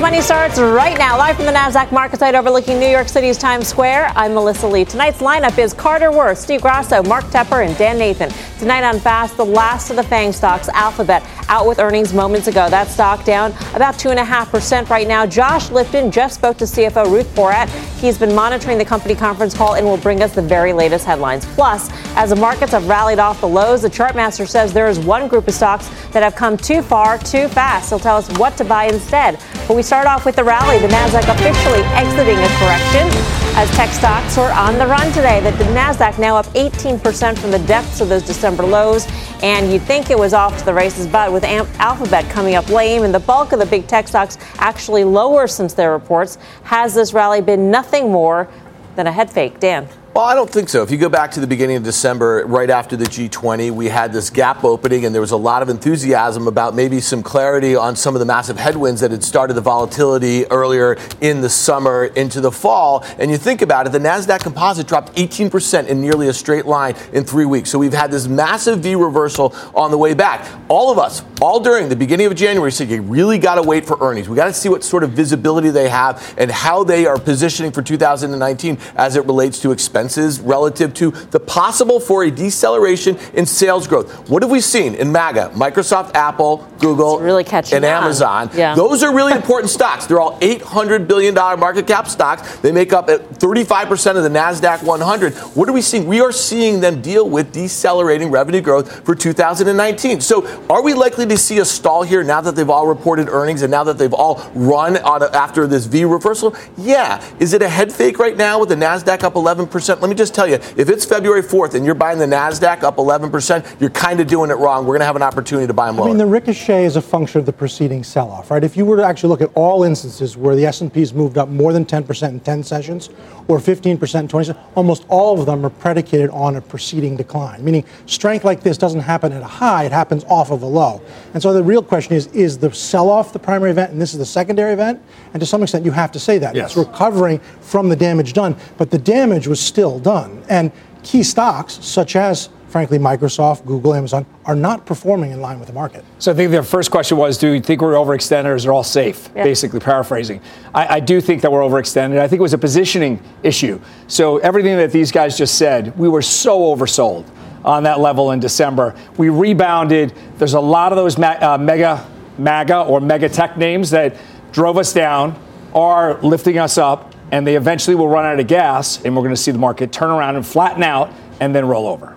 Money starts right now, live from the NASDAQ market site overlooking New York City's Times Square. I'm Melissa Lee. Tonight's lineup is Carter Worth, Steve Grasso, Mark Tepper, and Dan Nathan. Tonight on Fast, the last of the FANG stocks, Alphabet, out with earnings moments ago. That stock down about 2.5% right now. Josh Lipton just spoke to CFO Ruth Porat. He's been monitoring the company conference call and will bring us the very latest headlines. Plus, as the markets have rallied off the lows, the chartmaster says there is one group of stocks that have come too far too fast. He'll tell us what to buy instead. But we start off with the rally. The Nasdaq officially exiting a correction as tech stocks are on the run today. The Nasdaq now up 18% from the depths of those December lows, and you'd think it was off to the races, but with Alphabet coming up lame and the bulk of the big tech stocks actually lower since their reports, has this rally been nothing more than a head fake? Dan. Well, I don't think so. If you go back to the beginning of December, right after the G20, we had this gap opening, and there was a lot of enthusiasm about maybe some clarity on some of the massive headwinds that had started the volatility earlier in the summer into the fall. And you think about it, the NASDAQ composite dropped 18% in nearly a straight line in three weeks. So we've had this massive V reversal on the way back. All of us, all during the beginning of January, said you really got to wait for earnings. We got to see what sort of visibility they have and how they are positioning for 2019 as it relates to expenses relative to the possible for a deceleration in sales growth. What have we seen in MAGA? Microsoft, Apple, Google, really and Amazon. Yeah. Those are really important stocks. They're all $800 billion market cap stocks. They make up 35% of the NASDAQ 100. What are we seeing? We are seeing them deal with decelerating revenue growth for 2019. So are we likely to see a stall here now that they've all reported earnings and now that they've all run a, after this V reversal? Yeah. Is it a head fake right now with the NASDAQ up 11%? Let me just tell you, if it's February 4th and you're buying the NASDAQ up 11%, you're kind of doing it wrong. We're going to have an opportunity to buy them lower. I mean, the ricochet is a function of the preceding sell-off, right? If you were to actually look at all instances where the S&P's moved up more than 10% in 10 sessions or 15% in 20 almost all of them are predicated on a preceding decline, meaning strength like this doesn't happen at a high, it happens off of a low. And so the real question is, is the sell-off the primary event and this is the secondary event? And to some extent, you have to say that. Yes. It's recovering from the damage done, but the damage was still still done. And key stocks, such as frankly, Microsoft, Google, Amazon, are not performing in line with the market. So I think their first question was, do you think we're overextended or is it all safe? Yeah. Basically, paraphrasing. I, I, do think that we're overextended. I think it was a positioning issue. So everything that these guys just said, we were so oversold on that level in December. We rebounded. There's a lot of those ma- uh, mega, MAGA or mega tech names that drove us down are lifting us up and they eventually will run out of gas, and we're going to see the market turn around and flatten out and then roll over.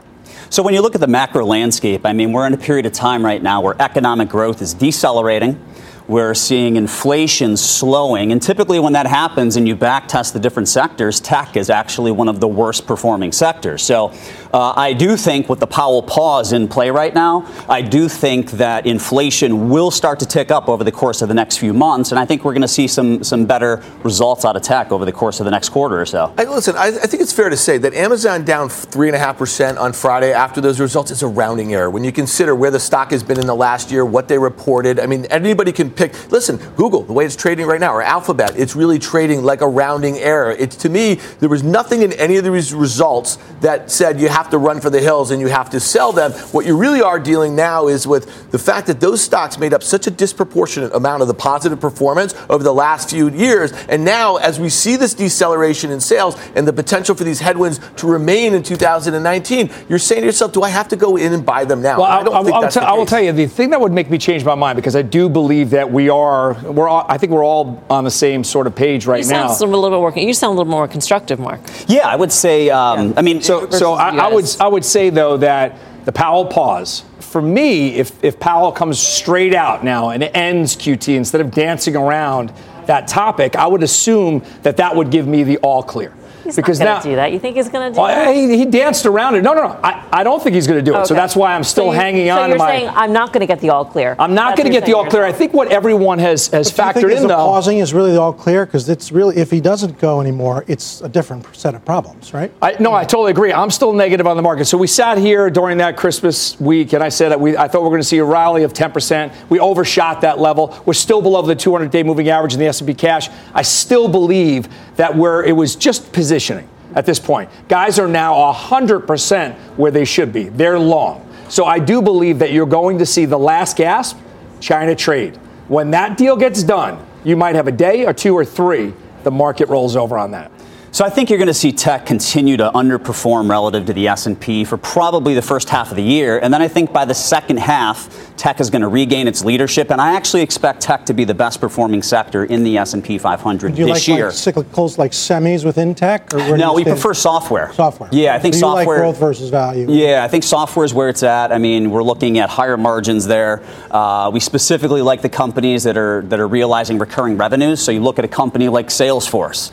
So, when you look at the macro landscape, I mean, we're in a period of time right now where economic growth is decelerating. We're seeing inflation slowing. And typically, when that happens and you backtest the different sectors, tech is actually one of the worst performing sectors. So, uh, I do think with the Powell pause in play right now, I do think that inflation will start to tick up over the course of the next few months, and I think we're going to see some some better results out of tech over the course of the next quarter or so. I, listen, I, I think it's fair to say that Amazon down three and a half percent on Friday after those results is a rounding error. When you consider where the stock has been in the last year, what they reported, I mean, anybody can pick. Listen, Google, the way it's trading right now, or Alphabet, it's really trading like a rounding error. It's to me, there was nothing in any of these results that said you have have to run for the hills and you have to sell them. What you really are dealing now is with the fact that those stocks made up such a disproportionate amount of the positive performance over the last few years. And now, as we see this deceleration in sales and the potential for these headwinds to remain in 2019, you're saying to yourself, do I have to go in and buy them now? Well, I, don't I, think I'll, that's t- I will tell you, the thing that would make me change my mind, because I do believe that we are, we're all, I think we're all on the same sort of page right you now. Sound a little bit working. You sound a little more constructive, Mark. Yeah, I would say, um, yeah. I mean, so, so I, I, would, I would say, though, that the Powell pause, for me, if, if Powell comes straight out now and ends QT instead of dancing around that topic, I would assume that that would give me the all clear. He's because not now going to do that. You think he's going to do well, that? he, he danced around it. No, no, no. I, I don't think he's going to do it. So that's why I'm still So you- hanging so on you're to my. saying I'm not going to get the all clear. I'm not going to get the you're all saying clear. I think what everyone has has Do you think factored is in the though. pausing is really all clear? Because it's really, if he doesn't go anymore, it's a different set of problems, right? I, no, I totally agree. I'm still negative on the market. So we sat here during that Christmas week, and I said that we, I thought we were going to see a rally of 10%. We overshot that level. We're still below the 200-day moving average in the S&P cash. I still believe that where it was just positioning at this point. Guys are now 100% where they should be. They're long. So I do believe that you're going to see the last gasp, China trade. When that deal gets done, you might have a day or two or three. The market rolls over on that. So I think you're going to see tech continue to underperform relative to the S&P for probably the first half of the year, and then I think by the second half, tech is going to regain its leadership, and I actually expect tech to be the best performing sector in the S&P 500 Do you this like, year. like cyclicals like semis within tech? Or no, we prefer software. software. Yeah, I think so you software. like growth versus value. Yeah, I think software is where it's at. I mean, we're looking at higher margins there. Uh, we specifically like the companies that are that are realizing recurring revenues. So you look at a company like Salesforce.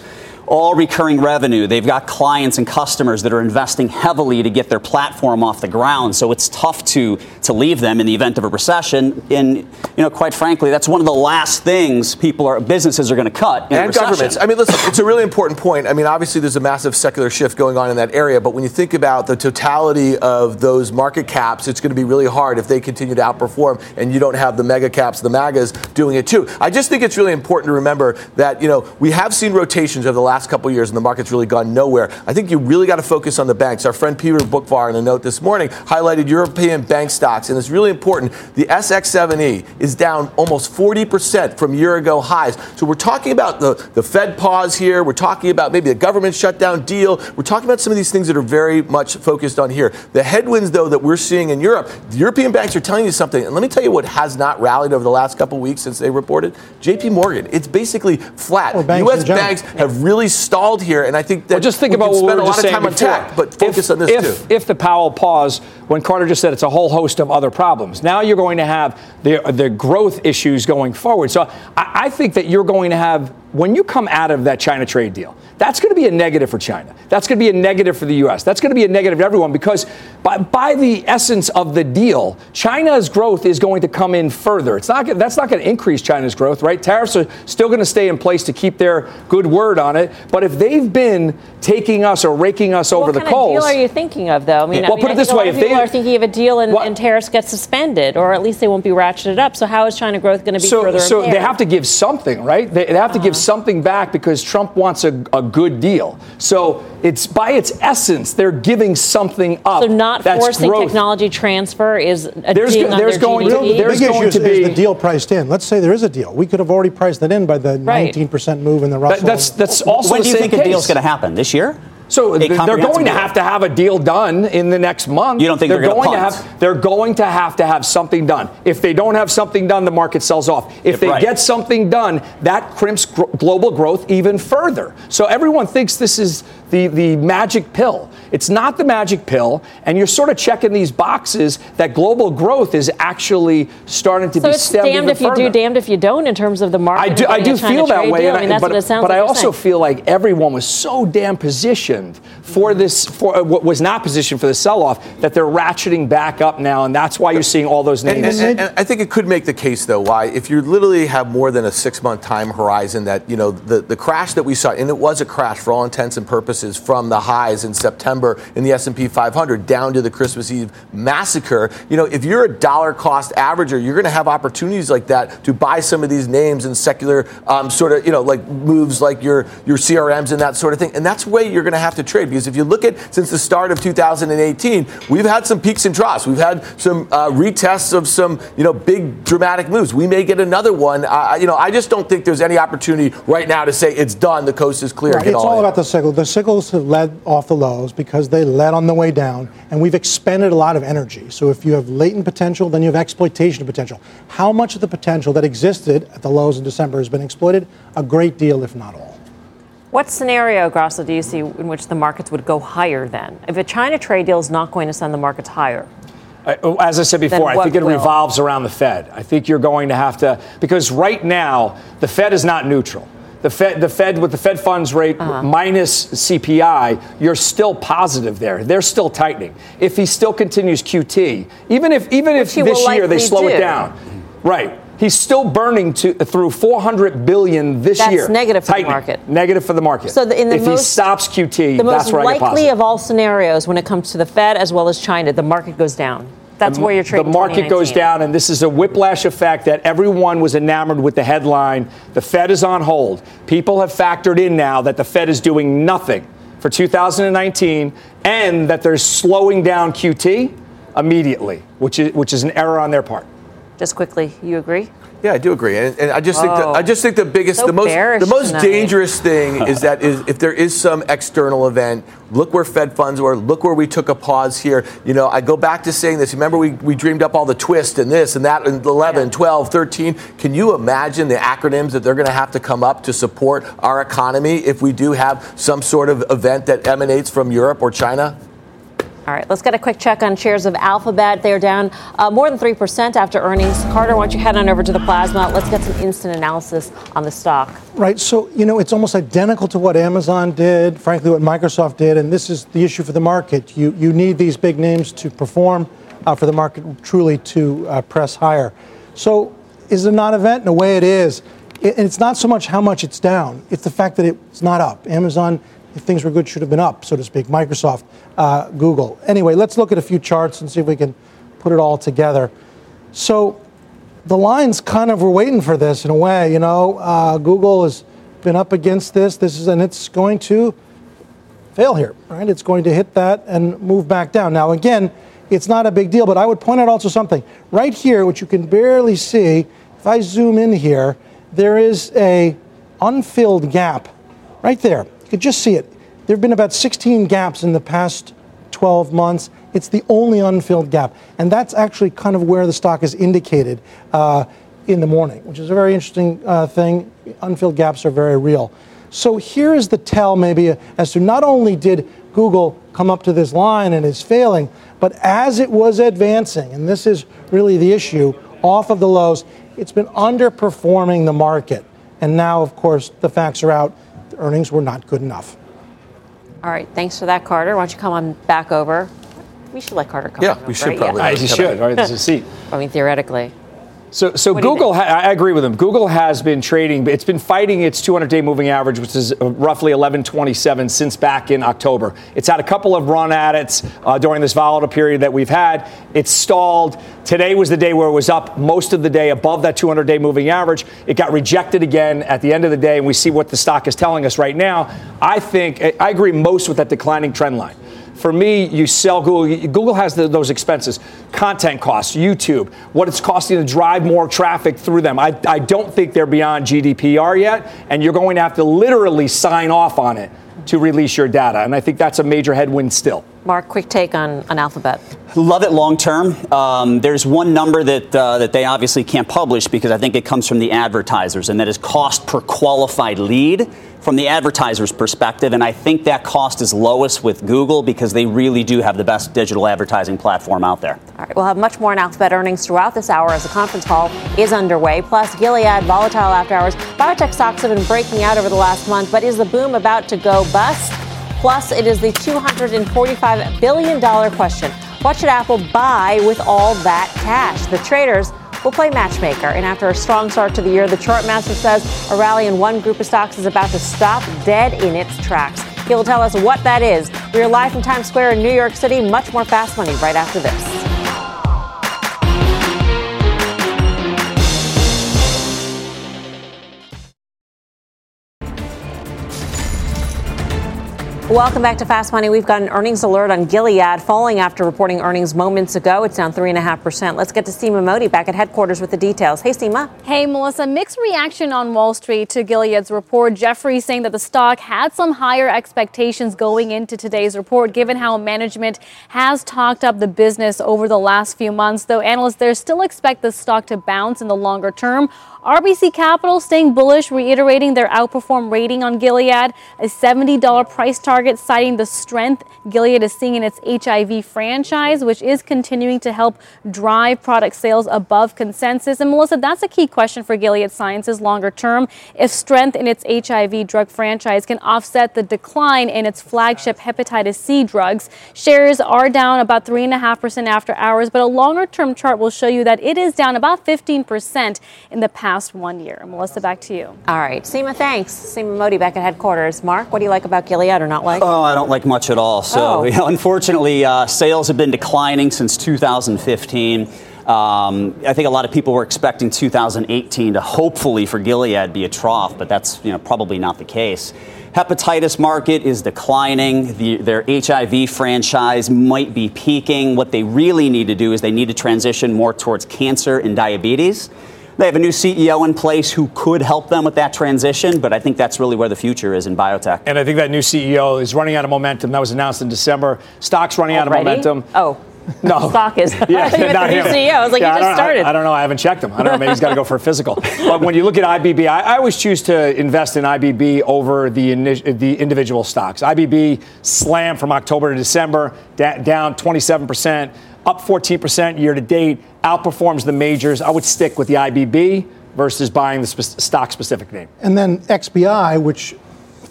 All recurring revenue. They've got clients and customers that are investing heavily to get their platform off the ground. So it's tough to to leave them in the event of a recession. And you know, quite frankly, that's one of the last things people are businesses are going to cut. In and governments. I mean, listen, it's a really important point. I mean, obviously, there's a massive secular shift going on in that area, but when you think about the totality of those market caps, it's going to be really hard if they continue to outperform and you don't have the mega caps, the MAGAs, doing it too. I just think it's really important to remember that, you know, we have seen rotations over the last couple of years and the market's really gone nowhere. I think you really got to focus on the banks. Our friend Peter Bookvar in a note this morning highlighted European bank stocks, and it's really important. The SX7E is down almost 40% from year ago highs. So we're talking about the, the Fed pause here. We're talking about maybe a government shutdown deal. We're talking about some of these things that are very much focused on here. The headwinds, though, that we're seeing in Europe, the European banks are telling you something. And let me tell you what has not rallied over the last couple of weeks since they reported. JP Morgan. It's basically flat. Well, banks U.S. banks have really stalled here, and I think that Well, just think about what spend we a were lot just of saying time on before. tech, but focus if, on this if, too. If the Powell pause, when Carter just said it's a whole host of other problems, now you're going to have the, the growth issues going forward. So I, I think that you're going to have, when you come out of that China trade deal, that's going to be a negative for China. That's going to be a negative for the U.S. That's going to be a negative to everyone because by, by the essence of the deal, China's growth is going to come in further. It's not that's not going to increase China's growth, right? Tariffs are still going to stay in place to keep their good word on it. But if they've been taking us or raking us over what the kind coals, of deal are you thinking of, though? I mean, Well, I mean, put it this think a lot way, if people they- are thinking of a deal and, What- and tariffs get suspended, or at least they won't be ratcheted up. So how is China growth going to be so, further so impaired? they have to give something, right? They, they have to give Uh-huh. something back because Trump wants a, a good deal. So it's by its essence, they're giving something up. So not That's forcing growth. technology transfer is a There's ding go- there's their going to- GDP? The there's big going issue to is, is be- the deal priced in. Let's say there is a deal. We could have already priced that in by the Right. 19% move in the That- Russell. that's that's also when the do you same think a case. deal's going to happen this year? So they're comprehensive going to have to have a deal done in the next month. You don't think they're gonna going to have they're going to have to have something done. If they don't have something done, the market sells off. If Yep, they right. get something done, that crimps global growth even further. So everyone thinks this is the the magic pill. It's not the magic pill, and you're sort of checking these boxes that global growth is actually starting to So be it's stemmed damned even if you further. do, damned if you don't in terms of the market. I do, I do feel that way, deal. and I mean, that's but, what it sounds but like I also saying. feel like everyone was so damn positioned for this, for uh, what was not positioned for the sell-off, that they're ratcheting back up now, and that's why you're seeing all those And, names. and- and I think it could make the case, though, why if you literally have more than a six-month time horizon, that you know the, the crash that we saw, and it was a crash for all intents and purposes, from the highs in September in the S&P 500 down to the Christmas Eve massacre. You know, if you're a dollar cost averager, you're going to have opportunities like that to buy some of these names and secular um, sort of you know like moves like your your CRMs and that sort of thing. And that's where you're going to have to trade because if you look at since the start of 2018, we've had some peaks and troughs. We've had some uh, retests of some you know big dramatic moves. We may get another one. Uh, you know, I just don't think there's any opportunity right now to say it's done. The coast is clear. Right, it's all all about the cycle. The cycles have led off the lows because they led on the way down, and we've expended a lot of energy. So if you have latent potential, then you have exploitation potential. How much of the potential that existed at the lows in December has been exploited? A great deal, if not all. What scenario, Grasso, do you see in which the markets would go higher then? If a China trade deal is not going to send the markets higher, I- As I said before, I think it will? revolves around the Fed. I think you're going to have to, because right now, the Fed is not neutral. The Fed, the Fed with the Fed funds rate uh-huh. minus CPI, you're still positive there. They're still tightening. If he still continues QT, even if even Which if this year they slow do. it down, right? He's still burning to, through 400 billion this that's year. That's negative for the market. Negative for the market. So the, in the if most, he stops QT, that's right. the most likely of all scenarios when it comes to the Fed as well as China, the market goes down. That's the, where you're trading. The market goes down, and this is a whiplash effect that everyone was enamored with the headline. The Fed is on hold. People have factored in now that the Fed is doing nothing for 2019, and that they're slowing down QT immediately, which is which is an error on their part. Just quickly, you agree? Yeah, I do agree, and, and I just think the, I just think the biggest, so the most, the most tonight. dangerous thing is that is if there is some external event. Look where Fed funds were. Look where we took a pause here. You know, I go back to saying this. Remember, we, we dreamed up all the twist and this and that and 11, yeah. 12, 13. Can you imagine the acronyms that they're going to have to come up to support our economy if we do have some sort of event that emanates from Europe or China? All right, let's get a quick check on shares of Alphabet. They're down uh, more than 3% after earnings. Carter, why don't you head on over to the plasma? Let's get some instant analysis on the stock. Right, so, you know, it's almost identical to what Amazon did, frankly, what Microsoft did, and this is the issue for the market. You, you need these big names to perform uh, for the market truly to uh, press higher. So, is it a non event? In a way, it is. It, it's not so much how much it's down, it's the fact that it's not up. Amazon if things were good, should have been up, so to speak. Microsoft, uh, Google. Anyway, let's look at a few charts and see if we can put it all together. So the lines kind of were waiting for this in a way. You know, uh, Google has been up against this. This is, and it's going to fail here, right? It's going to hit that and move back down. Now, again, it's not a big deal, but I would point out also something right here, which you can barely see. If I zoom in here, there is a unfilled gap right there. You could just see it. There have been about 16 gaps in the past 12 months. It's the only unfilled gap. And that's actually kind of where the stock is indicated uh, in the morning, which is a very interesting uh, thing. Unfilled gaps are very real. So here is the tell, maybe, as to not only did Google come up to this line and is failing, but as it was advancing, and this is really the issue, off of the lows, it's been underperforming the market. And now, of course, the facts are out earnings were not good enough. All right, thanks for that, Carter. Why don't you come on back over? We should let Carter come. Yeah, we should right? probably. Yeah. You should. Right, there's a seat. I mean, theoretically. So, so Google, ha- I agree with him. Google has been trading, it's been fighting its 200-day moving average, which is uh, roughly 1127 since back in October. It's had a couple of run at it uh, during this volatile period that we've had. It's stalled. Today was the day where it was up most of the day above that 200-day moving average. It got rejected again at the end of the day, and we see what the stock is telling us right now. I think I agree most with that declining trend line for me, you sell Google. Google has the, those expenses, content costs, YouTube, what it's costing to drive more traffic through them. I, I don't think they're beyond GDPR yet, and you're going to have to literally sign off on it to release your data. And I think that's a major headwind still. Mark, quick take on, on Alphabet. Love it long term. Um, there's one number that uh, that they obviously can't publish because I think it comes from the advertisers, and that is cost per qualified lead from the advertiser's perspective. And I think that cost is lowest with Google because they really do have the best digital advertising platform out there. All right, we'll have much more on Alphabet earnings throughout this hour as the conference call is underway. Plus, Gilead volatile after hours. Biotech stocks have been breaking out over the last month, but is the boom about to go bust? Plus, it is the $245 billion question. What should Apple buy with all that cash? The traders will play matchmaker. And after a strong start to the year, the chartmaster says a rally in one group of stocks is about to stop dead in its tracks. He will tell us what that is. We are live from Times Square in New York City. Much more fast money right after this. Welcome back to Fast Money. We've got an earnings alert on Gilead falling after reporting earnings moments ago. It's down 3.5%. Let's get to Seema Modi back at headquarters with the details. Hey, Seema. Hey, Melissa. Mixed reaction on Wall Street to Gilead's report. Jeffrey saying that the stock had some higher expectations going into today's report, given how management has talked up the business over the last few months. Though analysts there still expect the stock to bounce in the longer term. RBC Capital staying bullish, reiterating their outperform rating on Gilead, a $70 price target citing the strength Gilead is seeing in its HIV franchise, which is continuing to help drive product sales above consensus. And Melissa, that's a key question for Gilead Sciences longer term. If strength in its HIV drug franchise can offset the decline in its flagship hepatitis C drugs, shares are down about 3.5% after hours, but a longer term chart will show you that it is down about 15% in the past one year. Melissa, back to you. All right. Seema, thanks. Seema Modi back at headquarters. Mark, what do you like about Gilead or not like? Oh, I don't like much at all. So, oh. you know, unfortunately, uh, sales have been declining since 2015. Um, I think a lot of people were expecting 2018 to hopefully for Gilead be a trough, but that's you know probably not the case. Hepatitis market is declining. The, their HIV franchise might be peaking. What they really need to do is they need to transition more towards cancer and diabetes. They have a new CEO in place who could help them with that transition, but I think that's really where the future is in biotech. And I think that new CEO is running out of momentum. That was announced in December. Stock's running Already? out of momentum. Oh. No. Stock is. yeah, not him. CEO. I was like, yeah, you just started. I, I, don't know. I haven't checked him. I don't know. Maybe he's got to go for a physical. but when you look at IBB, I, I, always choose to invest in IBB over the, the individual stocks. IBB slammed from October to December, da- down 27%, up 14% year to date, outperforms the majors. I would stick with the IBB versus buying the spe- stock specific name. And then XBI, which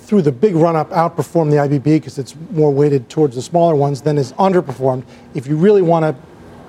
through the big run up outperformed the IBB because it's more weighted towards the smaller ones, then is underperformed. If you really want to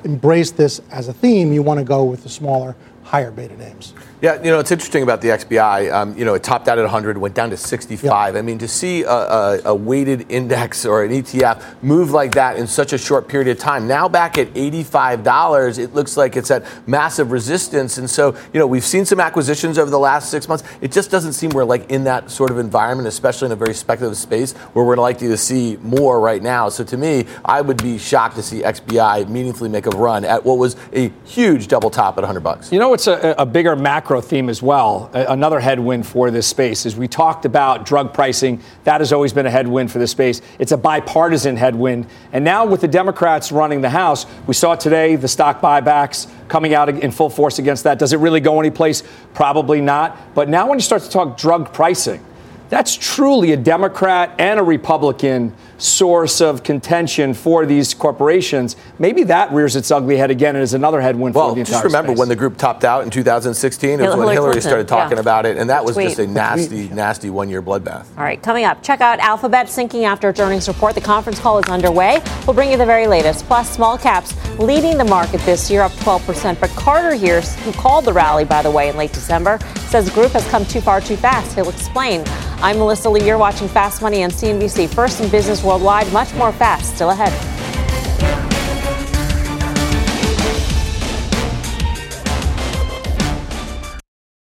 embrace this as a theme, you want to go with the smaller, higher beta names. Yeah, you know, it's interesting about the XBI. Um, you know, it topped out at 100, went down to 65. Yep. I mean, to see a, a, a, weighted index or an ETF move like that in such a short period of time, now back at $85, it looks like it's at massive resistance. And so, you know, we've seen some acquisitions over the last six months. It just doesn't seem we're like in that sort of environment, especially in a very speculative space where we're likely to see more right now. So to me, I would be shocked to see XBI meaningfully make a run at what was a huge double top at 100 bucks. You know, it's a, a bigger macro macro theme as well. Another headwind for this space is we talked about drug pricing. That has always been a headwind for this space. It's a bipartisan headwind. And now with the Democrats running the House, we saw today the stock buybacks coming out in full force against that. Does it really go anyplace? Probably not. But now when you start to talk drug pricing, that's truly a Democrat and a Republican source of contention for these corporations. Maybe that rears its ugly head again and is another headwind well, for the entire just remember space. when the group topped out in 2016, it was Hillary when Hillary Clinton, started talking yeah. about it, and that was Tweet. just a nasty, nasty one-year bloodbath. All right, coming up, check out Alphabet sinking after its earnings report. The conference call is underway. We'll bring you the very latest. Plus, small caps leading the market this year, up 12%. But Carter here, who called the rally, by the way, in late December, says the group has come too far too fast. He'll explain. I'm Melissa Lee. You're watching Fast Money on CNBC. First in business worldwide, much more fast. Still ahead.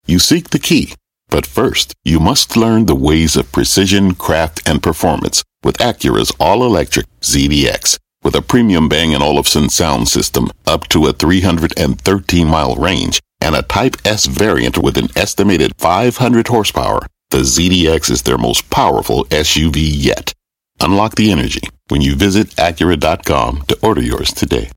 You seek the key, but first, you must learn the ways of precision, craft, and performance with Acura's all-electric ZDX. With a premium Bang & Olufsen sound system up to a 313-mile range and a Type S variant with an estimated 500 horsepower, the ZDX is their most powerful SUV yet. Unlock the energy when you visit Acura.com to order yours today.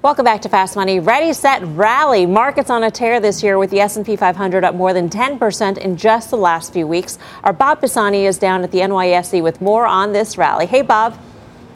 Welcome back to Fast Money. Ready, set, rally. Markets on a tear this year with the S&P 500 up more than 10% in just the last few weeks. Our Bob Pisani is down at the NYSE with more on this rally. Hey, Bob.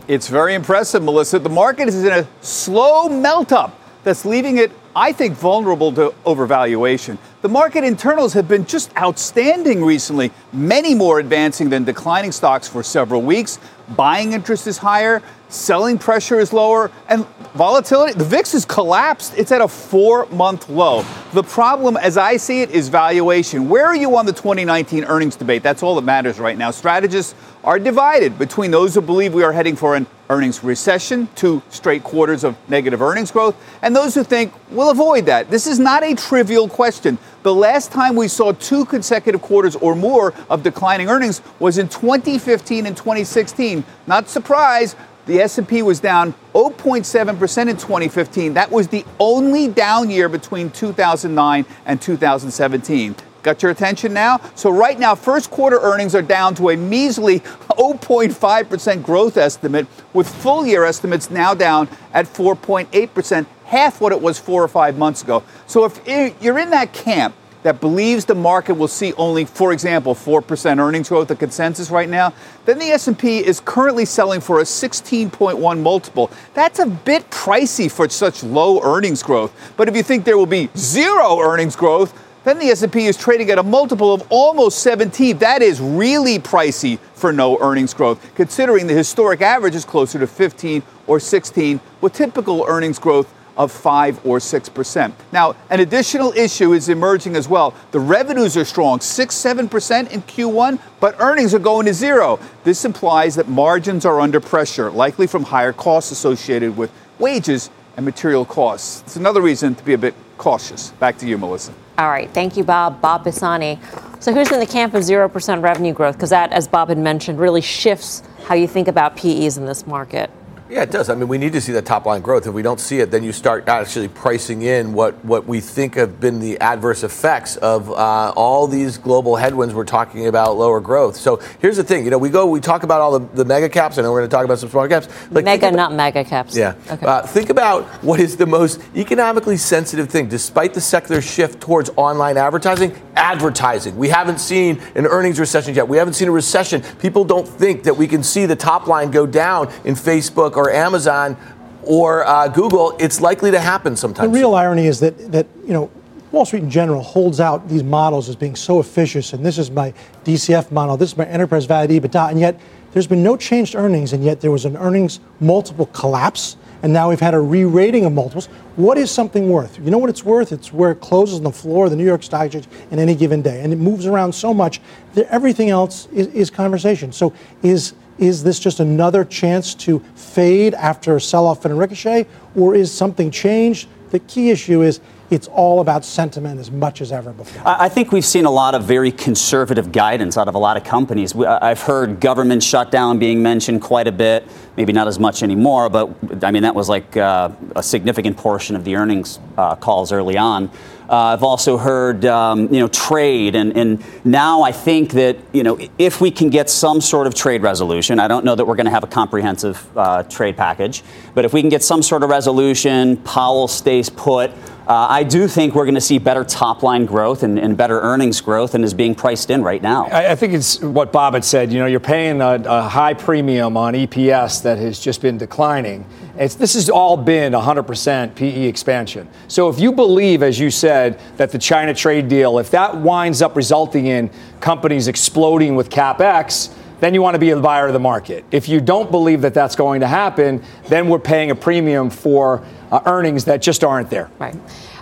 It's very impressive, Melissa. The market is in a slow melt up that's leaving it, I think, vulnerable to overvaluation. The market internals have been just outstanding recently, many more advancing than declining stocks for several weeks. Buying interest is higher, selling pressure is lower, and volatility, the VIX has collapsed. It's at a four month low. The problem, as I see it, is valuation. Where are you on the 2019 earnings debate? That's all that matters right now. Strategists are divided between those who believe we are heading for an earnings recession, two straight quarters of negative earnings growth, and those who think we'll avoid that. This is not a trivial question. The last time we saw two consecutive quarters or more of declining earnings was in 2015 and 2016. Not surprised, the S&P was down 0.7% in 2015. That was the only down year between 2009 and 2017. Got your attention now? So, right now, first quarter earnings are down to a measly 0.5% growth estimate, with full year estimates now down at 4.8%, half what it was four or five months ago. So, if you're in that camp, that believes the market will see only, for example, 4% earnings growth, the consensus right now, then the S&P is currently selling for a 16.1 multiple. That's a bit pricey for such low earnings growth. But if you think there will be zero earnings growth, then the S&P is trading at a multiple of almost 17. That is really pricey for no earnings growth, considering the historic average is closer to 15 or 16, with typical earnings growth of 5 or 6%. Now, an additional issue is emerging as well. The revenues are strong, 6 7% in Q1, but earnings are going to zero. This implies that margins are under pressure, likely from higher costs associated with wages and material costs. It's another reason to be a bit cautious. Back to you, Melissa. All right. Thank you, Bob. Bob Pisani. So, who's in the camp of 0% revenue growth? Because that, as Bob had mentioned, really shifts how you think about PEs in this market. Yeah, it does. I mean, we need to see that top line growth. If we don't see it, then you start actually pricing in what, what we think have been the adverse effects of uh, all these global headwinds. We're talking about lower growth. So here's the thing. You know, we go, we talk about all the, the mega caps. I know we're going to talk about some small caps. Like mega, about, not mega caps. Yeah. Okay. Uh, think about what is the most economically sensitive thing, despite the secular shift towards online advertising. Advertising. We haven't seen an earnings recession yet. We haven't seen a recession. People don't think that we can see the top line go down in Facebook or Amazon or uh, Google, it's likely to happen sometime. The real irony is that that you know Wall Street in general holds out these models as being so efficient, and this is my DCF model, this is my enterprise value EBITDA, and yet there's been no change to earnings, and yet there was an earnings multiple collapse, and now we've had a re-rating of multiples. What is something worth? You know what it's worth? It's where it closes on the floor of the New York Stock Exchange in any given day, and it moves around so much that everything else is, is conversation. So is is this just another chance to fade after a sell off and a ricochet, or is something changed? The key issue is it's all about sentiment as much as ever before. I think we've seen a lot of very conservative guidance out of a lot of companies. I've heard government shutdown being mentioned quite a bit, maybe not as much anymore, but I mean, that was like uh, a significant portion of the earnings uh, calls early on. Uh, I've also heard, um, you know, trade, and, and now I think that, you know, if we can get some sort of trade resolution, I don't know that we're going to have a comprehensive uh, trade package, but if we can get some sort of resolution, Powell stays put. Uh, I do think we're going to see better top line growth and, and, better earnings growth and is being priced in right now. I, I think it's what Bob had said. You know, you're paying a, a high premium on EPS that has just been declining. It's, this has all been 100% PE expansion. So if you believe, as you said, that the China trade deal, if that winds up resulting in companies exploding with capex, then you want to be a buyer of the market. If you don't believe that that's going to happen, then we're paying a premium for uh, earnings that just aren't there. Right.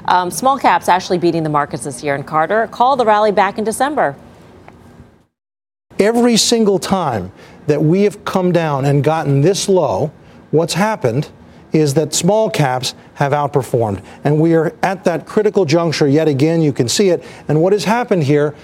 Um, small caps actually beating the markets this year. And Carter, call the rally back in December. Every single time that we have come down and gotten this low, what's happened is that small caps have outperformed. And we are at that critical juncture yet again. You can see it. And what has happened here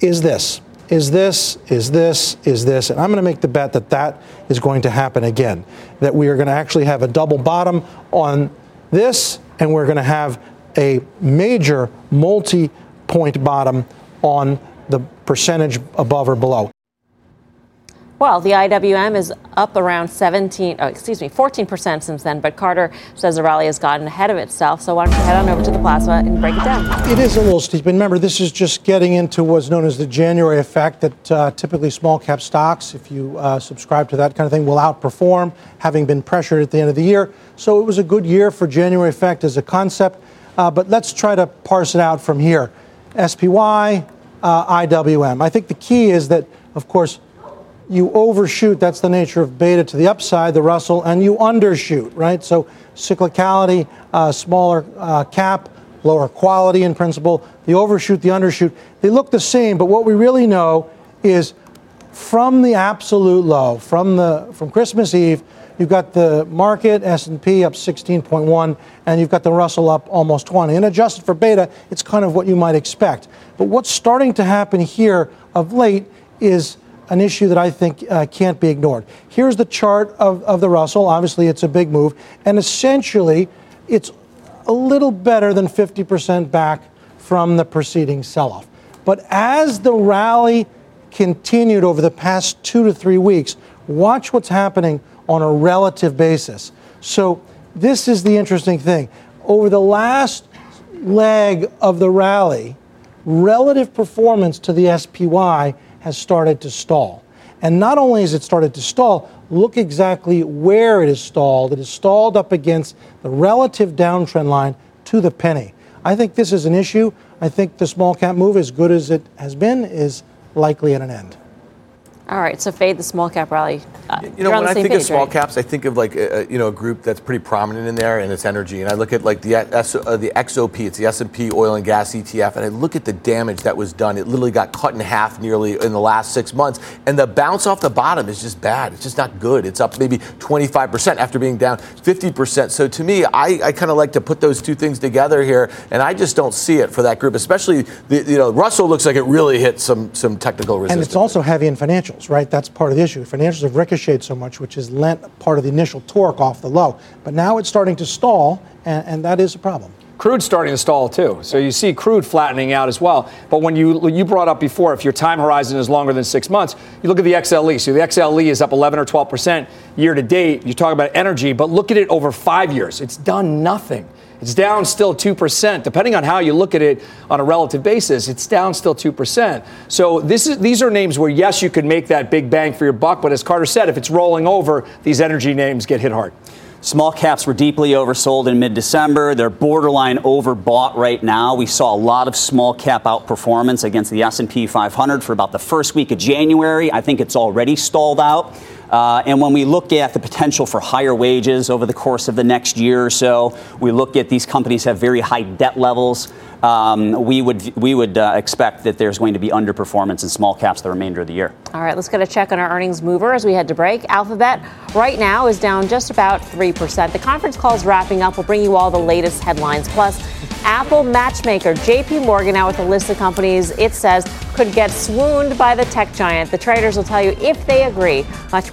is this is this, is this, is this. And I'm going to make the bet that that is going to happen again. That we are going to actually have a double bottom on this, and we're going to have a major multi point bottom on the percentage above or below. Well, the IWM is up around 17, oh, excuse me, 14% since then, but Carter says the rally has gotten ahead of itself. So why don't you head on over to the plaza and break it down? It is a little steep. And remember, this is just getting into what's known as the January effect that uh, typically small cap stocks, if you uh, subscribe to that kind of thing, will outperform, having been pressured at the end of the year. So it was a good year for January effect as a concept. Uh, but let's try to parse it out from here. SPY, uh, IWM. I think the key is that, of course, you overshoot, that's the nature of beta to the upside, the Russell, and you undershoot, right? So cyclicality, uh, smaller uh, cap, lower quality in principle, the overshoot, the undershoot, they look the same, but what we really know is from the absolute low, from the from Christmas Eve, you've got the market S&P up 16.1 and you've got the Russell up almost 20. And adjusted for beta, it's kind of what you might expect. But what's starting to happen here of late is an issue that I think uh, can't be ignored. Here's the chart of, of the Russell. Obviously, it's a big move. And essentially, it's a little better than 50% back from the preceding sell off. But as the rally continued over the past two to three weeks, watch what's happening on a relative basis. So, this is the interesting thing. Over the last leg of the rally, relative performance to the SPY has started to stall. And not only has it started to stall, look exactly where it is stalled. It is stalled up against the relative downtrend line to the penny. I think this is an issue. I think the small cap move, as good as it has been, is likely at an end. All right, so fade the small cap rally. Uh, you know, when I think page, of small right? caps, I think of like a, you know a group that's pretty prominent in there, and it's energy. And I look at like the S, uh, the XOP, it's the S and P Oil and Gas ETF, and I look at the damage that was done. It literally got cut in half nearly in the last six months, and the bounce off the bottom is just bad. It's just not good. It's up maybe 25 percent after being down 50 percent. So to me, I, I kind of like to put those two things together here, and I just don't see it for that group, especially the you know Russell looks like it really hit some some technical resistance. And it's also heavy in financials, right? That's part of the issue. Financials have ricocheted so much, which has lent part of the initial torque off the low. But now it's starting to stall, and, and that is a problem. Crude's starting to stall too. So you see crude flattening out as well. But when you you brought up before, if your time horizon is longer than six months, you look at the XLE. So the XLE is up 11 or 12 percent year to date. You talk about energy, but look at it over five years. It's done nothing. It's down still 2%. Depending on how you look at it on a relative basis, it's down still 2%. So this is, these are names where, yes, you could make that big bang for your buck, but as Carter said, if it's rolling over, these energy names get hit hard. Small caps were deeply oversold in mid-December. They're borderline overbought right now. We saw a lot of small cap outperformance against the S&P 500 for about the first week of January. I think it's already stalled out. Uh, and when we look at the potential for higher wages over the course of the next year or so, we look at these companies have very high debt levels. Um, we would we would uh, expect that there's going to be underperformance in small caps the remainder of the year. All right, let's get a check on our earnings mover as we head to break. Alphabet right now is down just about three percent. The conference call is wrapping up. We'll bring you all the latest headlines. Plus, Apple matchmaker JP Morgan out with a list of companies it says could get swooned by the tech giant. The traders will tell you if they agree. Much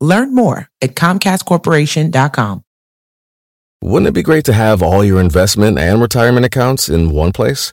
Learn more at ComcastCorporation.com. Wouldn't it be great to have all your investment and retirement accounts in one place?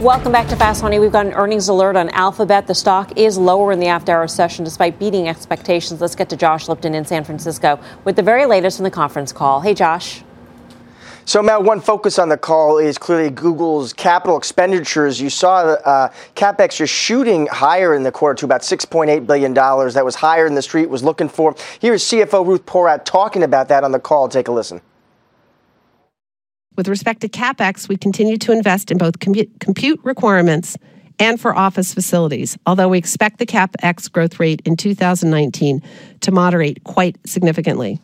Welcome back to Fast Money. We've got an earnings alert on Alphabet. The stock is lower in the after hour session despite beating expectations. Let's get to Josh Lipton in San Francisco with the very latest from the conference call. Hey, Josh. So, Matt, one focus on the call is clearly Google's capital expenditures. You saw uh, capex just shooting higher in the quarter to about $6.8 billion. That was higher than the street was looking for. Here's CFO Ruth Porat talking about that on the call. Take a listen. With respect to CapEx, we continue to invest in both compute requirements and for office facilities, although we expect the CapEx growth rate in 2019 to moderate quite significantly.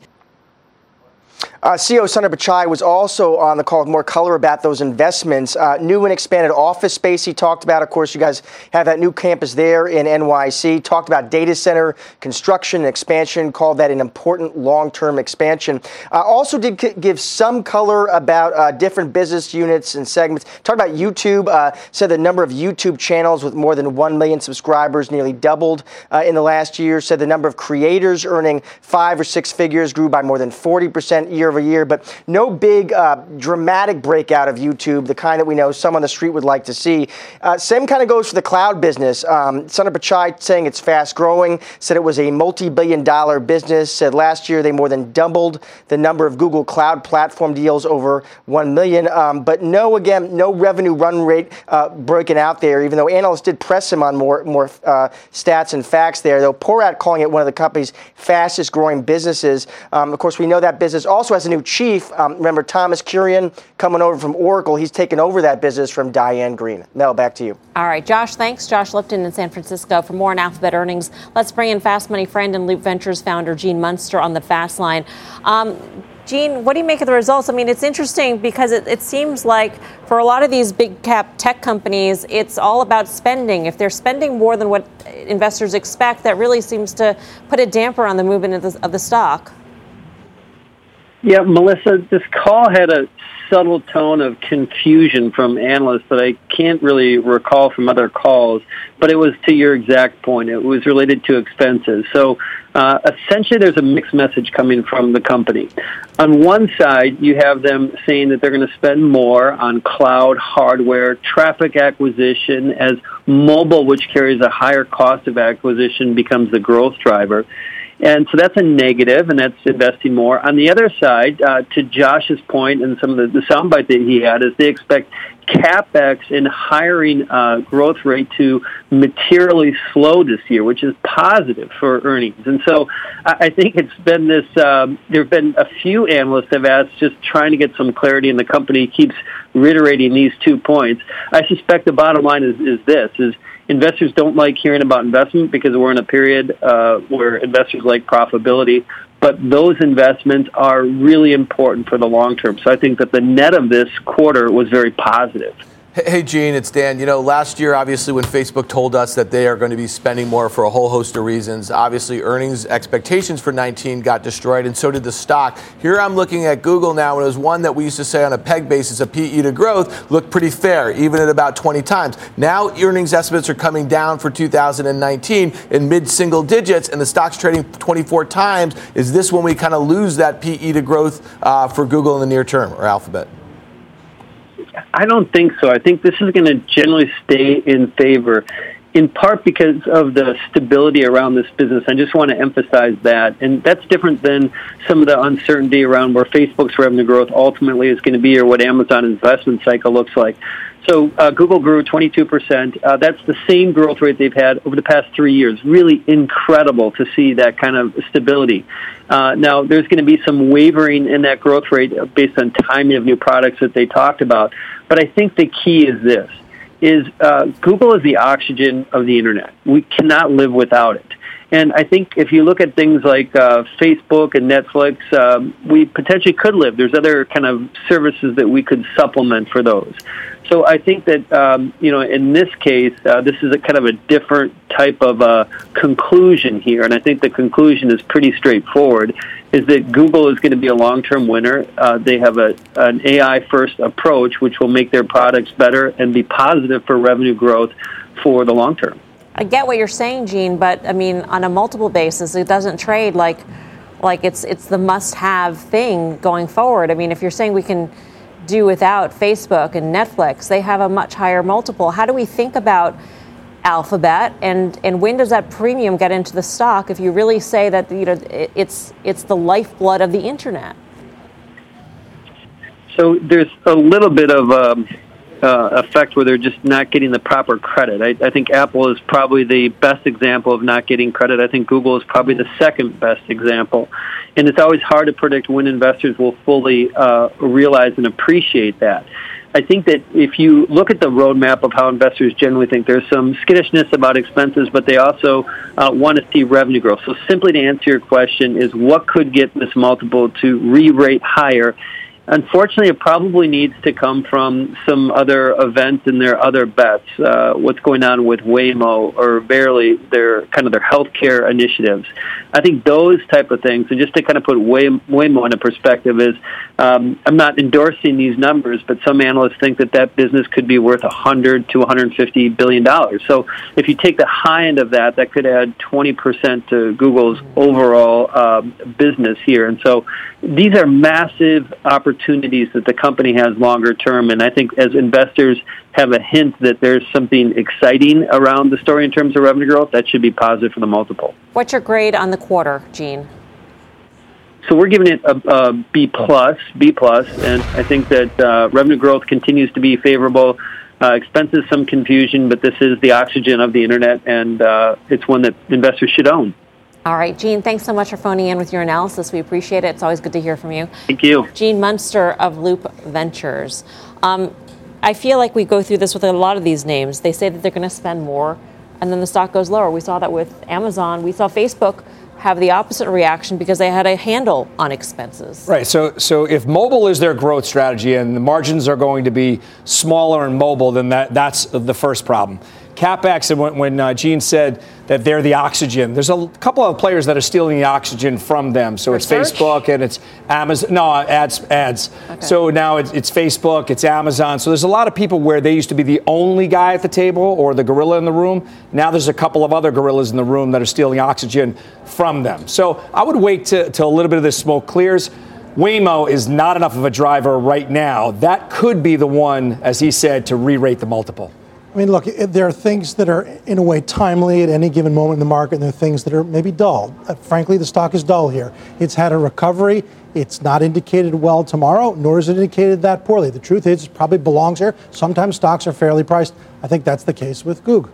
Uh, CEO Sundar Pichai was also on the call with more color about those investments. Uh, new and expanded office space he talked about. Of course, you guys have that new campus there in NYC. Talked about data center construction and expansion, called that an important long term expansion. Uh, also, did c- give some color about uh, different business units and segments. Talked about YouTube, uh, said the number of YouTube channels with more than 1 million subscribers nearly doubled uh, in the last year. Said the number of creators earning five or six figures grew by more than 40% year year over year, but no big uh, dramatic breakout of YouTube, the kind that we know some on the street would like to see. Uh, same kind of goes for the cloud business. Um, Sundar Pichai saying it's fast growing, said it was a multi billion dollar business, said last year they more than doubled the number of Google Cloud platform deals over 1 million. Um, but no, again, no revenue run rate uh, broken out there, even though analysts did press him on more, more uh, stats and facts there, though Porat calling it one of the company's fastest growing businesses. Um, of course, we know that business also has a new chief. Um, remember Thomas Kurian coming over from Oracle. He's taken over that business from Diane Greene. Mel, back to you. All right, Josh, thanks. Josh Lipton in San Francisco. For more on Alphabet earnings, let's bring in Fast Money friend and Loop Ventures founder Gene Munster on the Fast Line. Um, Gene, what do you make of the results? I mean, it's interesting because it, it, seems like for a lot of these big cap tech companies, it's all about spending. If they're spending more than what investors expect, that really seems to put a damper on the movement of the, of the stock. Yeah, Melissa, this call had a subtle tone of confusion from analysts that I can't really recall from other calls, but it was to your exact point. It was related to expenses. So uh, essentially, there's a mixed message coming from the company. On one side, you have them saying that they're going to spend more on cloud hardware, traffic acquisition, as mobile, which carries a higher cost of acquisition, becomes the growth driver. And so that's a negative, and that's investing more. On the other side, uh, to Josh's point and some of the, the soundbite that he had, is they expect capex and hiring uh, growth rate to materially slow this year, which is positive for earnings. And so I, I think it's been this. Um, there have been a few analysts have asked, just trying to get some clarity, and the company keeps reiterating these two points. I suspect the bottom line is, is this: is investors don't like hearing about investment because we're in a period uh, where investors like profitability. But those investments are really important for the long term. So I think that the net of this quarter was very positive. Hey, Gene, it's Dan. You know, last year, obviously, when Facebook told us that they are going to be spending more for a whole host of reasons, obviously, earnings expectations for 19 got destroyed, and so did the stock. Here I'm looking at Google now, and it was one that we used to say on a PEG basis, a PE to growth, looked pretty fair, even at about 20 times. Now, earnings estimates are coming down for 2019 in mid single digits, and the stock's trading 24 times. Is this when we kind of lose that PE to growth uh, for Google in the near term or Alphabet? I don't think so. I think this is going to generally stay in favor, in part because of the stability around this business. I just want to emphasize that. And that's different than some of the uncertainty around where Facebook's revenue growth ultimately is going to be or what Amazon's investment cycle looks like. So uh, Google grew 22%. Uh, that's the same growth rate they've had over the past three years. Really incredible to see that kind of stability. Uh, now, there's going to be some wavering in that growth rate based on timing of new products that they talked about. But I think the key is this: is uh, Google is the oxygen of the internet. We cannot live without it. And I think if you look at things like uh, Facebook and Netflix, um, we potentially could live. There's other kind of services that we could supplement for those. So I think that um, you know in this case, uh, this is a kind of a different type of uh, conclusion here, and I think the conclusion is pretty straightforward: is that Google is going to be a long-term winner. Uh, they have a an AI-first approach, which will make their products better and be positive for revenue growth for the long term. I get what you're saying, Gene, but I mean, on a multiple basis, it doesn't trade like like it's it's the must-have thing going forward. I mean, if you're saying we can do without Facebook and Netflix. They have a much higher multiple. How do we think about Alphabet and and when does that premium get into the stock if you really say that you know it's it's the lifeblood of the internet? So there's a little bit of um, uh, effect where they're just not getting the proper credit. I, I think Apple is probably the best example of not getting credit. I think Google is probably the second best example. And it's always hard to predict when investors will fully uh, realize and appreciate that. I think that if you look at the roadmap of how investors generally think, there's some skittishness about expenses, but they also uh, want to see revenue growth. So, simply to answer your question, is what could get this multiple to re rate higher? Unfortunately, it probably needs to come from some other events and their other bets. Uh, what's going on with Waymo or Verily, their kind of their healthcare initiatives. I think those type of things. And just to kind of put Way, Waymo in a perspective is, um, I'm not endorsing these numbers, but some analysts think that that business could be worth 100 to 150 billion dollars. So if you take the high end of that, that could add 20 percent to Google's overall uh, business here. And so these are massive opportunities that the company has longer term. And I think as investors have a hint that there's something exciting around the story in terms of revenue growth, that should be positive for the multiple. What's your grade on the quarter, Gene? So we're giving it a, a B plus, B plus, and I think that uh, revenue growth continues to be favorable. Uh, expenses, some confusion, but this is the oxygen of the internet, and uh, it's one that investors should own. All right, Gene, thanks so much for phoning in with your analysis. We appreciate it. It's always good to hear from you. Thank you. Gene Munster of Loop Ventures. Um, I feel like we go through this with a lot of these names. They say that they're going to spend more, and then the stock goes lower. We saw that with Amazon. We saw Facebook have the opposite reaction because they had a handle on expenses. Right. So, so if mobile is their growth strategy and the margins are going to be smaller in mobile, then that, that's the first problem. CapEx, and when, when uh, Gene said that they're the oxygen, there's a couple of players that are stealing the oxygen from them. So For it's search? Facebook and it's Amazon. No, ads, ads. Okay. So now it's, it's Facebook, it's Amazon. So there's a lot of people where they used to be the only guy at the table or the gorilla in the room. Now there's a couple of other gorillas in the room that are stealing oxygen from them. So I would wait till, till a little bit of this smoke clears. Waymo is not enough of a driver right now. That could be the one, as he said, to re-rate the multiple. I mean, look, there are things that are in a way timely at any given moment in the market, and there are things that are maybe dull. Uh, frankly, the stock is dull here. It's had a recovery. It's not indicated well tomorrow, nor is it indicated that poorly. The truth is, it probably belongs here. Sometimes stocks are fairly priced. I think that's the case with Goog.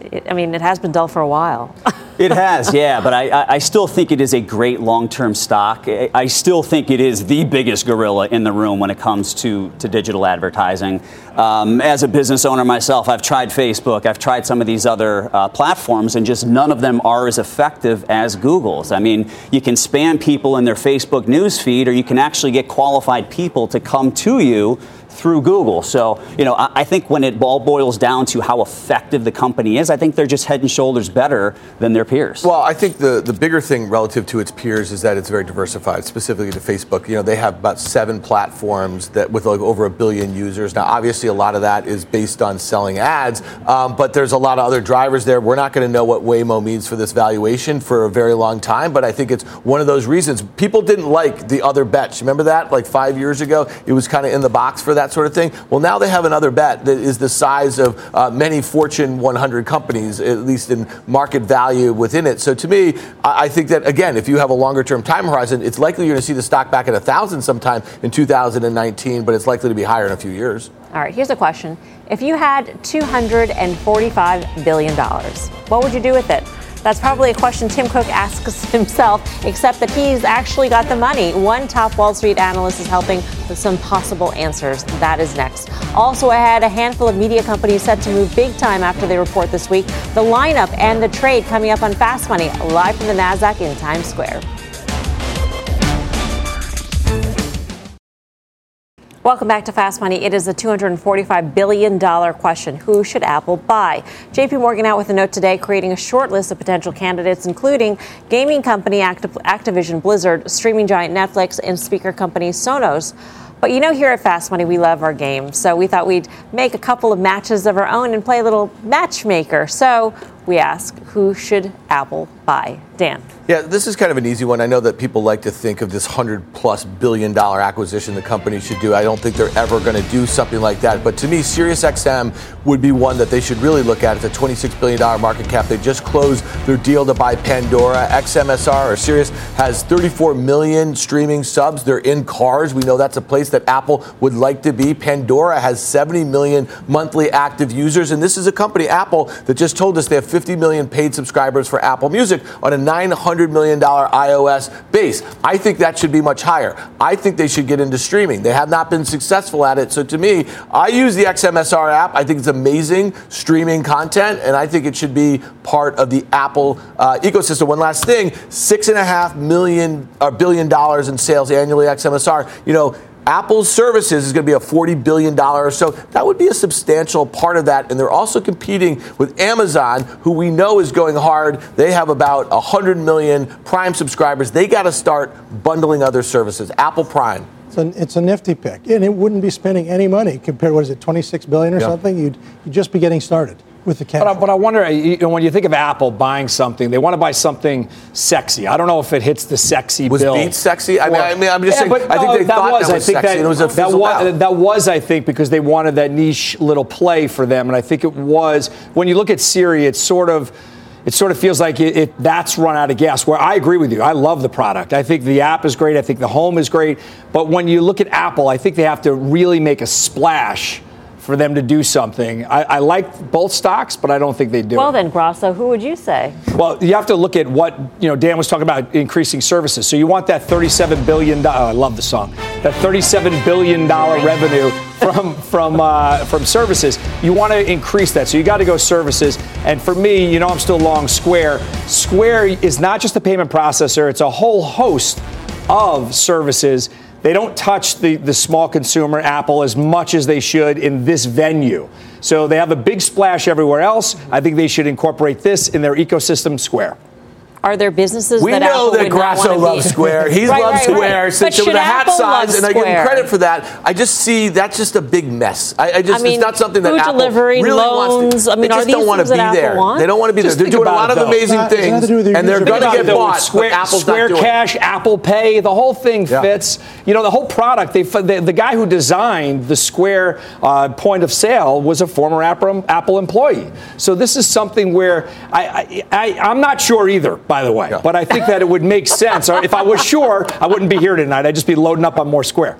It, I mean, it has been dull for a while. It has, yeah, but I, I- still think it is a great long-term stock. I- I still think it is the biggest gorilla in the room when it comes to, to digital advertising. Um, as a business owner myself, I've tried Facebook, I've tried some of these other uh, platforms, and just none of them are as effective as Google's. I mean, you can spam people in their Facebook news feed, or you can actually get qualified people to come to you through Google. So, you know, I, I think when it all boils down to how effective the company is, I think they're just head and shoulders better than their peers. Well, I think the, the bigger thing relative to its peers is that it's very diversified, specifically to Facebook. You know, they have about seven platforms that with like over a billion users. Now, obviously, a lot of that is based on selling ads, um, but there's a lot of other drivers there. We're not going to know what Waymo means for this valuation for a very long time, but I think it's one of those reasons people didn't like the other bets. Remember that? Like five years ago, it was kind of in the box for that sort of thing. Well, now they have another bet that is the size of uh, many Fortune 100 companies, at least in market value within it. So to me, I, think that again, if you have a longer term time horizon, it's likely you're going to see the stock back at a thousand sometime in 2019, but it's likely to be higher in a few years. All right, here's a question. If you had $245 billion, what would you do with it? That's probably a question Tim Cook asks himself, except that he's actually got the money. One top Wall Street analyst is helping with some possible answers. That is next. Also ahead, a handful of media companies set to move big time after they report this week. The lineup and the trade coming up on Fast Money, live from the NASDAQ in Times Square. Welcome back to Fast Money. It is a $245 billion question. Who should Apple buy? JP Morgan out with a note today creating a short list of potential candidates, including gaming company Activ- Activision Blizzard, streaming giant Netflix, and speaker company Sonos. But you know, here at Fast Money, we love our games. So we thought we'd make a couple of matches of our own and play a little matchmaker. So we ask, who should Apple Dan. Yeah, this is kind of an easy one. I know that people like to think of this hundred plus billion dollar acquisition the company should do. I don't think they're ever going to do something like that. But to me, SiriusXM would be one that they should really look at. It's a $26 billion market cap. They just closed their deal to buy Pandora. XMSR or Sirius has 34 million streaming subs. They're in cars. We know that's a place that Apple would like to be. Pandora has 70 million monthly active users. And this is a company, Apple, that just told us they have 50 million paid subscribers for Apple Music on a $900 million iOS base. I think that should be much higher. I think they should get into streaming. They have not been successful at it. So to me, I use the XMSR app. I think it's amazing streaming content, and I think it should be part of the Apple uh, ecosystem. One last thing: six and a half million or billion dollars in sales annually. XMSR. You know Apple's services is going to be a $40 billion or so. That would be a substantial part of that. And they're also competing with Amazon, who we know is going hard. They have about 100 million Prime subscribers. They got to start bundling other services. Apple Prime. It's a, it's a nifty pick, and it wouldn't be spending any money compared. What is it, 26 billion or Yeah. something? You'd, you'd just be getting started with the cash. But I, but I wonder, uh, you know, when you think of Apple buying something, they want to buy something sexy. I don't know if it hits the sexy Was bill. Beats sexy? I mean, Or- I mean, I'm just saying, but I think no, they that thought was, that I was think sexy, that, and it was a that was, that was, I think, because they wanted that niche little play for them, and I think it was. When you look at Siri, it's sort of. It sort of feels like it, it, that's run out of gas. Where I agree with you, I love the product. I think the app is great. I think the home is great. But when you look at Apple, I think they have to really make a splash for them to do something. I, I like both stocks, but I don't think they do. Well it. then, Grasso, who would you say? Well, you have to look at what you know. Dan was talking about increasing services. So you want that thirty-seven billion. Oh, I love the song. That thirty-seven billion dollar revenue from from uh, from services. You want to increase that. So you got to go services. And for me, you know, I'm still long Square. Square is not just a payment processor. It's a whole host of services. They don't touch the, the small consumer Apple as much as they should in this venue. So they have a big splash everywhere else. I think they should incorporate this in their ecosystem square. Are there businesses We that know Apple that would not Grasso wanna loves be- Square. He's Right, loved right, Square right. since But it was a hat size, and I give him credit for that. I just see that's just a big mess. I, I just I mean, it's not something that food Apple delivery, really loans, wants to. I mean, they just don't want to be there. wants? They don't want to be Just there. They're doing a lot it, of though. amazing It's not- things, nothing to do with your and they're going to get Though, bought. Square, but Apple's Square not doing. Cash, Apple Pay, the whole thing Yeah. fits. You know, the whole product. They, the, the guy who designed the Square uh, point of sale was a former Apple, Apple employee. So this is something where I, I, I I'm not sure either. By the way, Yeah. but I think that it would make sense. If I was sure, I wouldn't be here tonight. I'd just be loading up on more Square.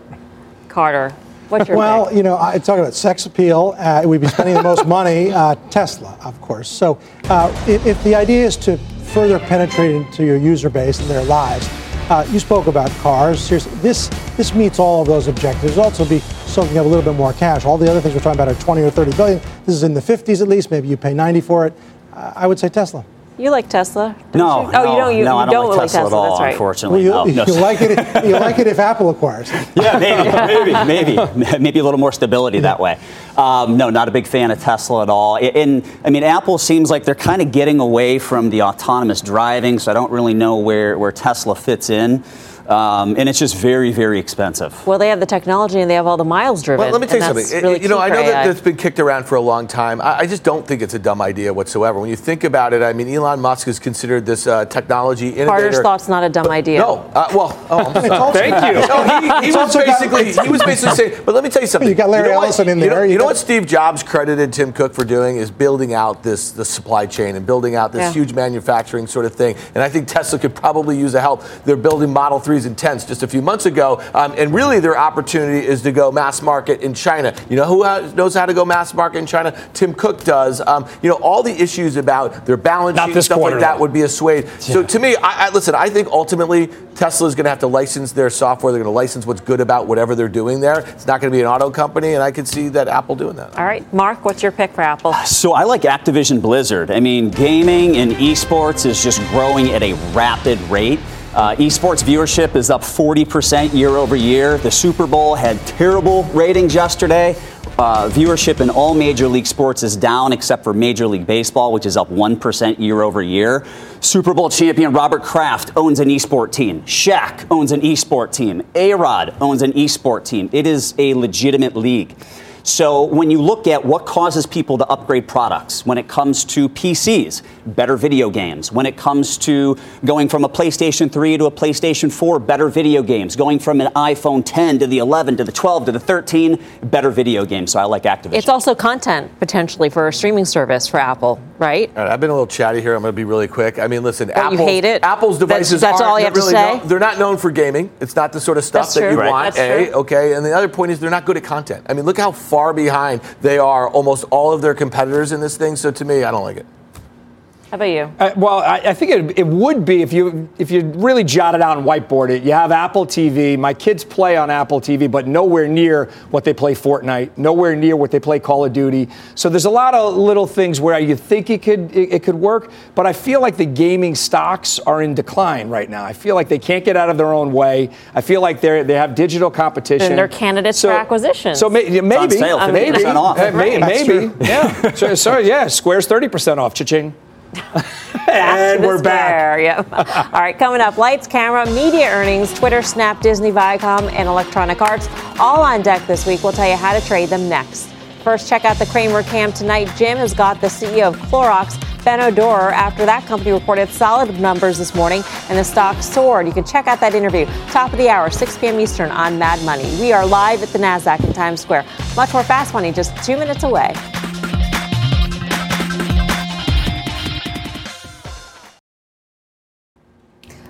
Carter, what's your Well, pick? you know, I talk about sex appeal. Uh, we'd be spending the most money. Uh, Tesla, of course. So, uh, if, if the idea is to further penetrate into your user base and their lives, uh, you spoke about cars. Seriously, this this meets all of those objectives. It'll also be soaking up a little bit more cash. All the other things we're talking about are 20 or 30 billion. This is in the 50s at least. Maybe you pay 90 for it. Uh, I would say Tesla. You like Tesla? don't No, you? no, Oh, you don't. You, no, you don't, don't like like Tesla, at all. That's right. Unfortunately, Well, you, no. no. you like it. You like it if Apple acquires. Yeah, maybe, maybe, maybe, maybe a little more stability that way. Um, no, not a big fan of Tesla at all. And I mean, Apple seems like they're kind of getting away from the autonomous driving, so I don't really know where where Tesla fits in. Um, and it's just very, very expensive. Well, they have the technology and they have all the miles driven. Well, let me tell you something. Really you know, I know that AI. that's been kicked around for a long time. I, I just don't think it's a dumb idea whatsoever. When you think about it, I mean, Elon Musk is considered this uh, technology innovator. Carter's thought's not a dumb idea. No, uh, well, oh, I'm sorry. Thank you. No, he, he was also got- basically he was basically saying. But let me tell you something. You got Larry know what- Ellison in you know- there. You You know, got- what Steve Jobs credited Tim Cook for doing is building out this the supply chain and building out this Yeah. huge manufacturing sort of thing. And I think Tesla could probably use the help. They're building Model 3s and 10s just a few months ago, um, and really their opportunity is to go mass market in China. You know who ha- knows how to go mass market in China? Tim Cook does. Um, you know all the issues about their balance Not sheet and this stuff quarter, like that though. would be assuaged. So to me, I, I listen. I think ultimately Tesla is going to have to license their software. They're going to license what's good about whatever they're doing there. It's not going to be an auto company, and I could see that Apple doing that. All right, Mark, what's your pick for Apple? So I like Activision Blizzard. I mean, gaming and esports is just growing at a rapid rate. Uh, esports viewership is up 40% year over year. The Super Bowl had terrible ratings yesterday. Uh, viewership in all major league sports is down except for Major League Baseball, which is up 1% year over year. Super Bowl champion Robert Kraft owns an esport team. Shaq owns an esport team. A Rod owns an esport team. It is a legitimate league. So when you look at what causes people to upgrade products, when it comes to PCs, better video games. When it comes to going from a PlayStation 3 to a PlayStation 4, better video games. Going from an iPhone 10 to the 11 to the 12 to the 13, better video games. So I like Activision. It's also content potentially for a streaming service for Apple, right? All right, I've been a little chatty here. I'm going to be really quick. I mean, listen, you Apple's, hate it? Apple's That's- devices that's aren't all you have to really say? known- they're not known for gaming. It's not the sort of stuff That's that true. you Right. want. That's A, true. okay, and the other point is they're not good at content. I mean, look how far behind they are almost all of their competitors in this thing. So to me, I don't like it. How about you? Uh, well, I, I think it, it, would be if you if you really jot it out and whiteboard it. You have Apple TV. My kids play on Apple TV, but nowhere near what they play Fortnite. Nowhere near what they play Call of Duty. So there's a lot of little things where you think it could it, it could work, but I feel like the gaming stocks are in decline right now. I feel like they can't get out of their own way. I feel like they they have digital competition. And they're candidates so, for acquisition. So may, maybe, maybe, maybe, maybe, maybe, yeah. so, so yeah, Square's thirty percent off. Cha-ching. And we're back. Yep. All right, coming up lights, camera, media earnings, Twitter, Snap, Disney, Viacom, and Electronic Arts all on deck this week. We'll tell you how to trade them next. First, check out the Cramer Cam tonight. Jim has got the CEO of Clorox, Benno Dorer, after that company reported solid numbers this morning and the stock soared. You can check out that interview. Top of the hour, 6 p.m. Eastern on Mad Money. We are live at the NASDAQ in Times Square. Much more fast money just two minutes away.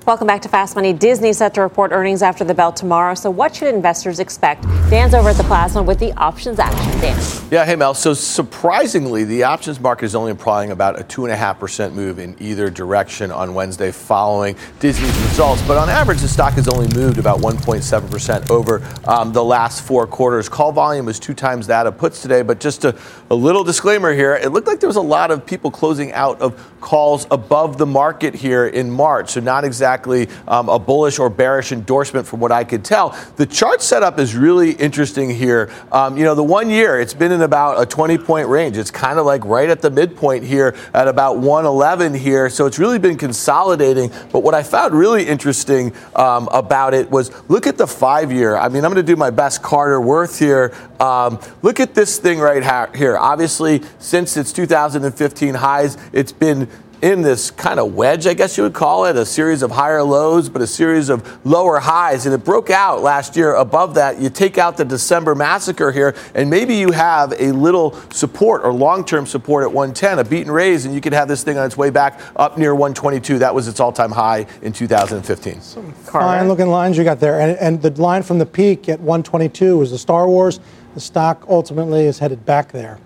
Welcome back to Fast Money. Disney set to report earnings after the bell tomorrow. So, what should investors expect? Dan's over at the plasma with the options action. Dan. Yeah, hey Mel. So surprisingly, the options market is only implying about a two and a half percent move in either direction on Wednesday following Disney's results. But on average, the stock has only moved about 1.7 percent over um, the last four quarters. Call volume was two times that of puts today. But just a, a little disclaimer here: it looked like there was a lot of people closing out of calls above the market here in March. So not exactly exactly um, a bullish or bearish endorsement from what I could tell. The chart setup is really interesting here. Um, you know, the one year, it's been in about a 20 point range. It's kind of like right at the midpoint here at about 111 here. So it's really been consolidating. But what I found really interesting um, about it was look at the five year. I mean, I'm going to do my best Carter Worth here. Um, look at this thing right here. Obviously, since its 2015 highs, it's been in this kind of wedge, I guess you would call it, a series of higher lows, but a series of lower highs. And it broke out last year above that. You take out the December massacre here, and maybe you have a little support or long term support at 110, a beat and raise, and you could have this thing on its way back up near 122. That was its all time high in 2015. Some fine looking lines you got there. And, and the line from the peak at 122 was the Star Wars. The stock ultimately is headed back there.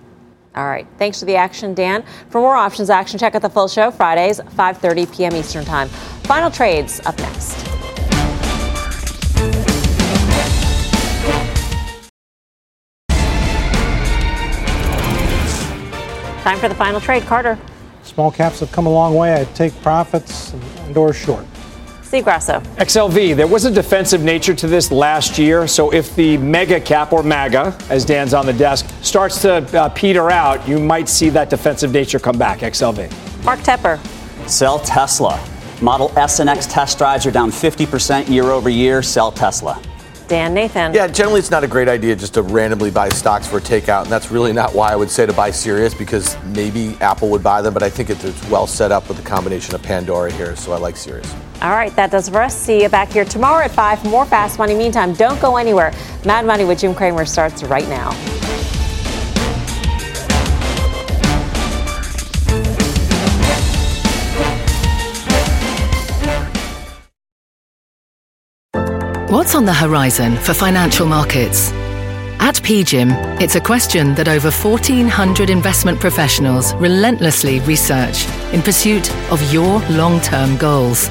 All right. Thanks for the action, Dan. For more options action, check out the full show Fridays, 5:30 p.m. Eastern Time. Final trades up next. Time for the final trade, Carter. Small caps have come a long way. I take profits and or short. Steve Grasso. XLV, there was a defensive nature to this last year. So if the mega cap or MAGA, as Dan's on the desk, starts to uh, peter out, you might see that defensive nature come back. XLV. Mark Tepper. Sell Tesla. Model S and X test drives are down 50% year over year. Sell Tesla. Dan Nathan. Yeah, generally it's not a great idea just to randomly buy stocks for a takeout, and that's really not why I would say to buy Sirius because maybe Apple would buy them, but I think it's well set up with the combination of Pandora here, so I like Sirius. All right, that does for us. See you back here tomorrow at 5 for more Fast Money. Meantime, don't go anywhere. Mad Money with Jim Cramer starts right now. What's on the horizon for financial markets? At PGIM, it's a question that over 1,400 investment professionals relentlessly research in pursuit of your long term goals.